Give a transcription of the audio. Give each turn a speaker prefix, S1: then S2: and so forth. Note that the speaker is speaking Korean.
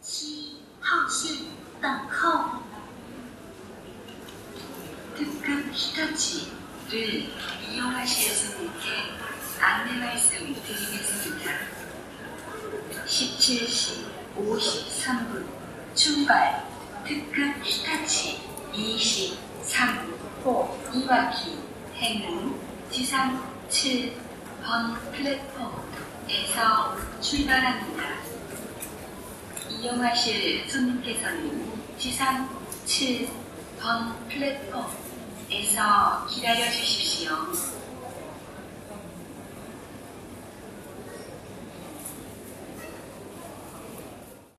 S1: 七号线等候。
S2: 특급 히타치를 이용하실 손님께 안내 말씀 드리겠습니다. 17시 53분 출발 특급 히타치 23호 2바퀴 행은 지상 7번 플랫폼에서 출발합니다. 이용하실 손님께서는 지상 7번 플랫폼에서 기다려 주십시오.